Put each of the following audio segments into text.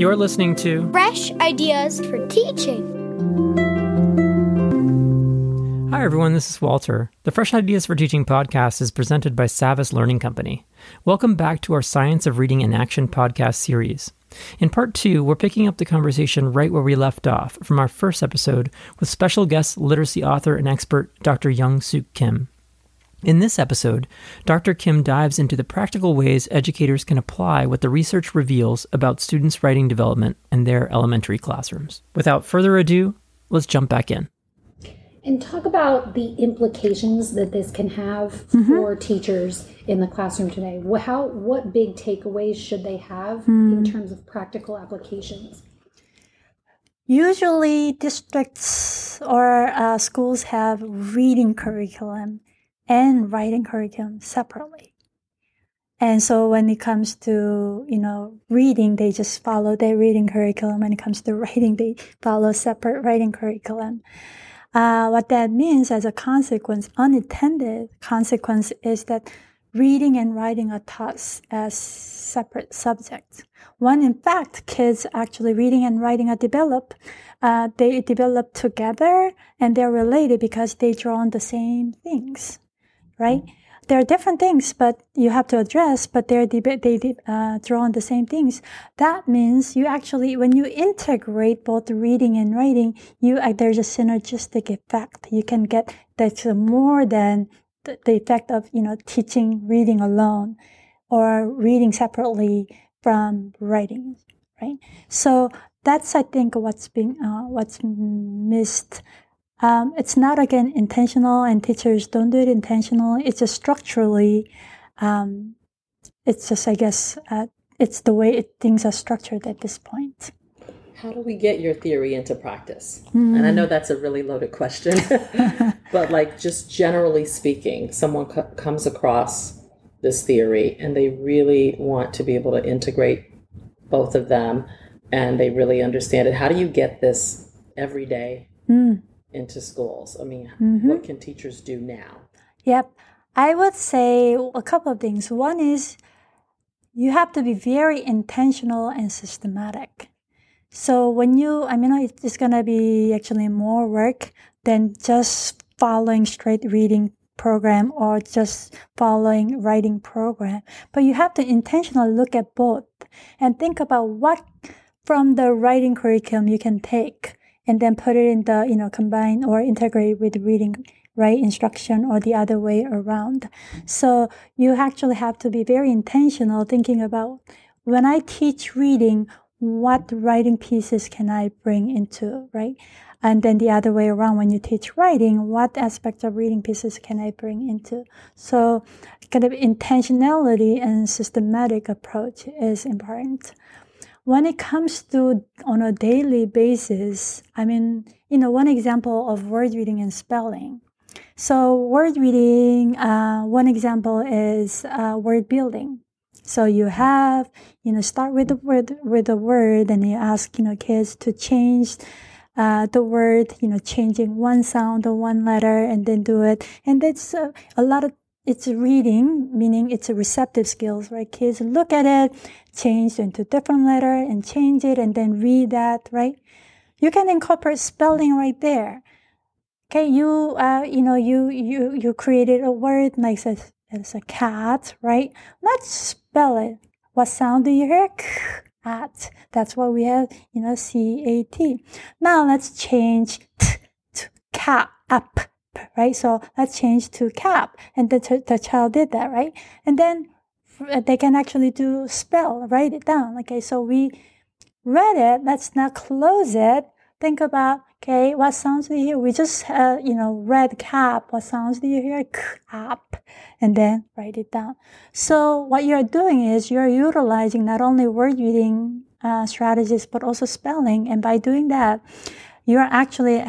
You're listening to Fresh Ideas for Teaching. Hi, everyone. This is Walter. The Fresh Ideas for Teaching podcast is presented by Savvas Learning Company. Welcome back to our Science of Reading in Action podcast series. In part two, we're picking up the conversation right where we left off from our first episode with special guest literacy author and expert Dr. Young Suk Kim. In this episode, Dr. Kim dives into the practical ways educators can apply what the research reveals about students' writing development in their elementary classrooms. Without further ado, let's jump back in. And talk about the implications that this can have mm-hmm. for teachers in the classroom today. How, what big takeaways should they have mm. in terms of practical applications? Usually, districts or uh, schools have reading curriculum and writing curriculum separately. And so when it comes to, you know, reading, they just follow their reading curriculum. When it comes to writing, they follow separate writing curriculum. Uh, what that means as a consequence, unintended consequence is that reading and writing are taught as separate subjects. When in fact, kids actually reading and writing are developed, uh, they develop together and they're related because they draw on the same things right? There are different things, but you have to address, but they're deb- they uh, draw on the same things. That means you actually, when you integrate both reading and writing, you uh, there's a synergistic effect. You can get that's more than the, the effect of you know teaching reading alone or reading separately from writing, right? So that's I think what's being uh, what's missed um, it's not again intentional, and teachers don't do it intentional. It's just structurally. Um, it's just, I guess, uh, it's the way it, things are structured at this point. How do we get your theory into practice? Mm. And I know that's a really loaded question, but like just generally speaking, someone co- comes across this theory and they really want to be able to integrate both of them and they really understand it. How do you get this every day? Mm into schools? I mean, mm-hmm. what can teachers do now? Yep. I would say a couple of things. One is you have to be very intentional and systematic. So when you, I mean, it's going to be actually more work than just following straight reading program or just following writing program. But you have to intentionally look at both and think about what from the writing curriculum you can take and then put it in the, you know, combine or integrate with reading right instruction or the other way around. So you actually have to be very intentional thinking about when I teach reading, what writing pieces can I bring into, right? And then the other way around, when you teach writing, what aspects of reading pieces can I bring into? So kind of intentionality and systematic approach is important when it comes to on a daily basis, I mean, you know, one example of word reading and spelling. So word reading, uh, one example is uh, word building. So you have, you know, start with the word with the word, and you ask, you know, kids to change uh, the word, you know, changing one sound or one letter, and then do it. And that's a lot of it's a reading, meaning it's a receptive skills, right? Kids look at it, change into different letter and change it and then read that, right? You can incorporate spelling right there. Okay, you uh, you know you you you created a word like as, as a cat, right? Let's spell it. What sound do you hear? Cat. That's what we have, you know, C A T. Now let's change t to cap up right? So let's change to cap. And the, the child did that, right? And then they can actually do spell, write it down. Okay, so we read it. Let's now close it. Think about, okay, what sounds do you hear? We just, uh, you know, read cap. What sounds do you hear? Cap. And then write it down. So what you're doing is you're utilizing not only word reading uh, strategies, but also spelling. And by doing that, you're actually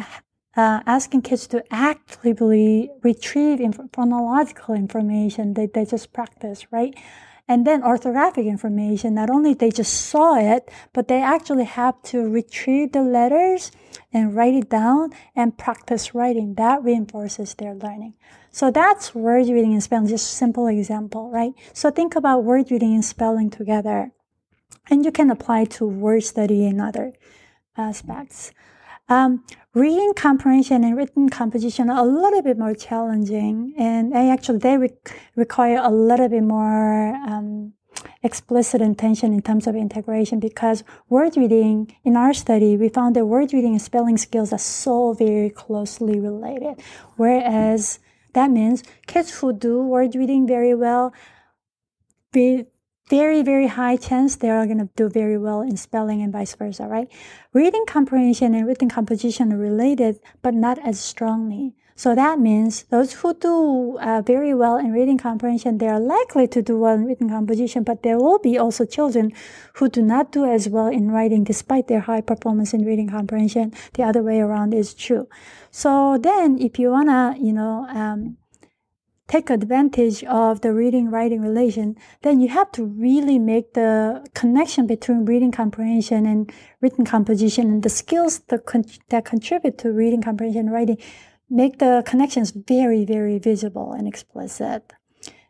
uh, asking kids to actively retrieve inf- phonological information that they just practice, right? And then orthographic information, not only they just saw it, but they actually have to retrieve the letters and write it down and practice writing. That reinforces their learning. So that's word reading and spelling, just simple example, right? So think about word reading and spelling together. and you can apply to word study and other aspects. Um, reading comprehension and written composition are a little bit more challenging, and actually they re- require a little bit more um, explicit intention in terms of integration because word reading in our study we found that word reading and spelling skills are so very closely related. Whereas that means kids who do word reading very well be very very high chance they are going to do very well in spelling and vice versa right reading comprehension and written composition are related but not as strongly so that means those who do uh, very well in reading comprehension, they are likely to do well in written composition, but there will be also children who do not do as well in writing despite their high performance in reading comprehension. The other way around is true. So then if you wanna, you know, um, take advantage of the reading writing relation, then you have to really make the connection between reading comprehension and written composition and the skills that, con- that contribute to reading comprehension and writing make the connections very, very visible and explicit.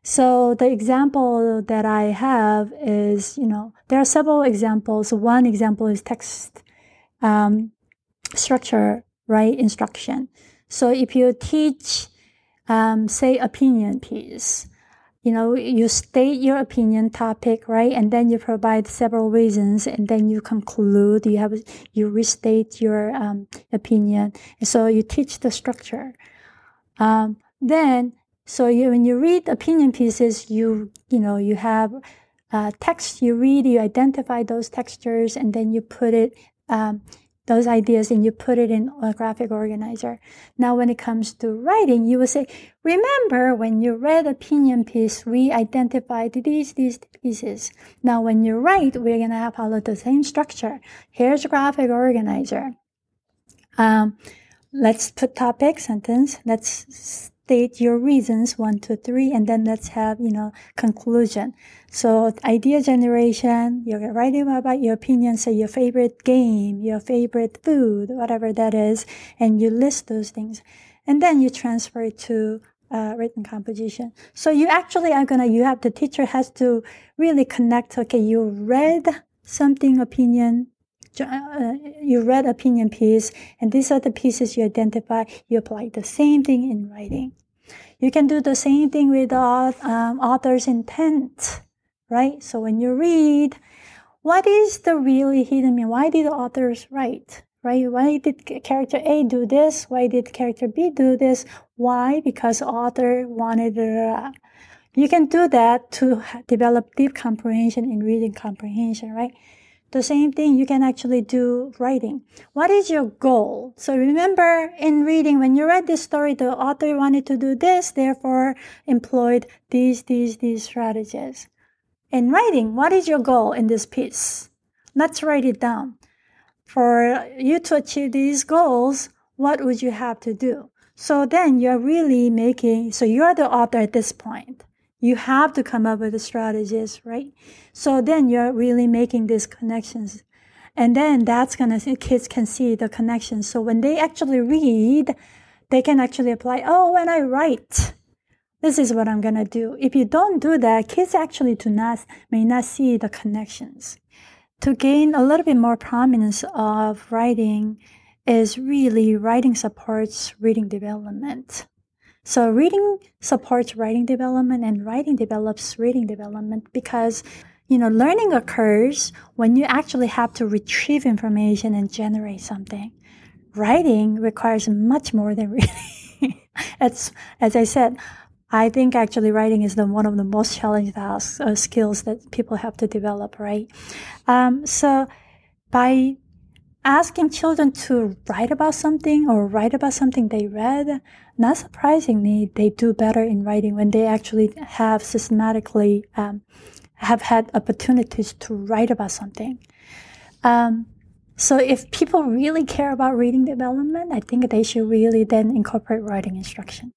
So the example that I have is, you know, there are several examples. One example is text um, structure, right? Instruction. So if you teach, um, say, opinion piece, you know, you state your opinion topic, right? And then you provide several reasons and then you conclude, you have, you restate your um, opinion. So you teach the structure. Um, then, so you, when you read opinion pieces, you, you know, you have uh, text you read, you identify those textures, and then you put it, um, those ideas and you put it in a graphic organizer. Now, when it comes to writing, you will say, remember when you read opinion piece, we identified these, these pieces. Now, when you write, we're going to have to of the same structure. Here's a graphic organizer. Um, let's put topic, sentence. Let's state your reasons, one, two, three, and then let's have, you know, conclusion. So idea generation, you're writing about your opinion, say your favorite game, your favorite food, whatever that is, and you list those things. And then you transfer it to uh, written composition. So you actually are gonna, you have, the teacher has to really connect, okay, you read something opinion, you read opinion piece, and these are the pieces you identify. You apply the same thing in writing. You can do the same thing with um, author's intent, right? So when you read, what is the really hidden meaning? Why did the authors write? Right? Why did character A do this? Why did character B do this? Why? Because author wanted. Uh, you can do that to develop deep comprehension in reading comprehension, right? The same thing you can actually do writing. What is your goal? So remember in reading, when you read this story, the author wanted to do this, therefore employed these, these, these strategies. In writing, what is your goal in this piece? Let's write it down. For you to achieve these goals, what would you have to do? So then you're really making, so you're the author at this point. You have to come up with the strategies, right? So then you're really making these connections. And then that's gonna, kids can see the connections. So when they actually read, they can actually apply, oh, when I write, this is what I'm gonna do. If you don't do that, kids actually do not, may not see the connections. To gain a little bit more prominence of writing is really writing supports reading development. So reading supports writing development and writing develops reading development because you know learning occurs when you actually have to retrieve information and generate something. Writing requires much more than reading. it's as I said, I think actually writing is the one of the most challenging tasks uh, skills that people have to develop, right? Um, so by asking children to write about something or write about something they read, not surprisingly, they do better in writing when they actually have systematically um, have had opportunities to write about something. Um, so if people really care about reading development, I think they should really then incorporate writing instruction.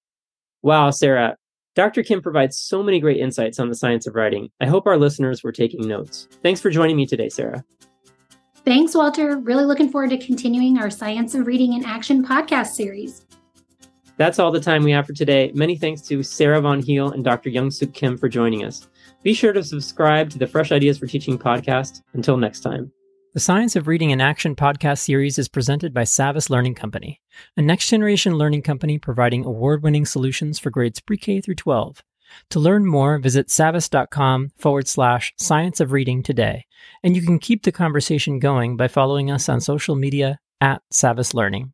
Wow, Sarah. Dr. Kim provides so many great insights on the science of writing. I hope our listeners were taking notes. Thanks for joining me today, Sarah. Thanks, Walter. Really looking forward to continuing our Science of Reading in Action podcast series. That's all the time we have for today. Many thanks to Sarah Von Heel and Dr. Young Suk Kim for joining us. Be sure to subscribe to the Fresh Ideas for Teaching podcast. Until next time. The Science of Reading in Action podcast series is presented by Savvas Learning Company, a next generation learning company providing award winning solutions for grades pre K through 12. To learn more, visit savvas.com forward slash science of reading today. And you can keep the conversation going by following us on social media at Savvas Learning.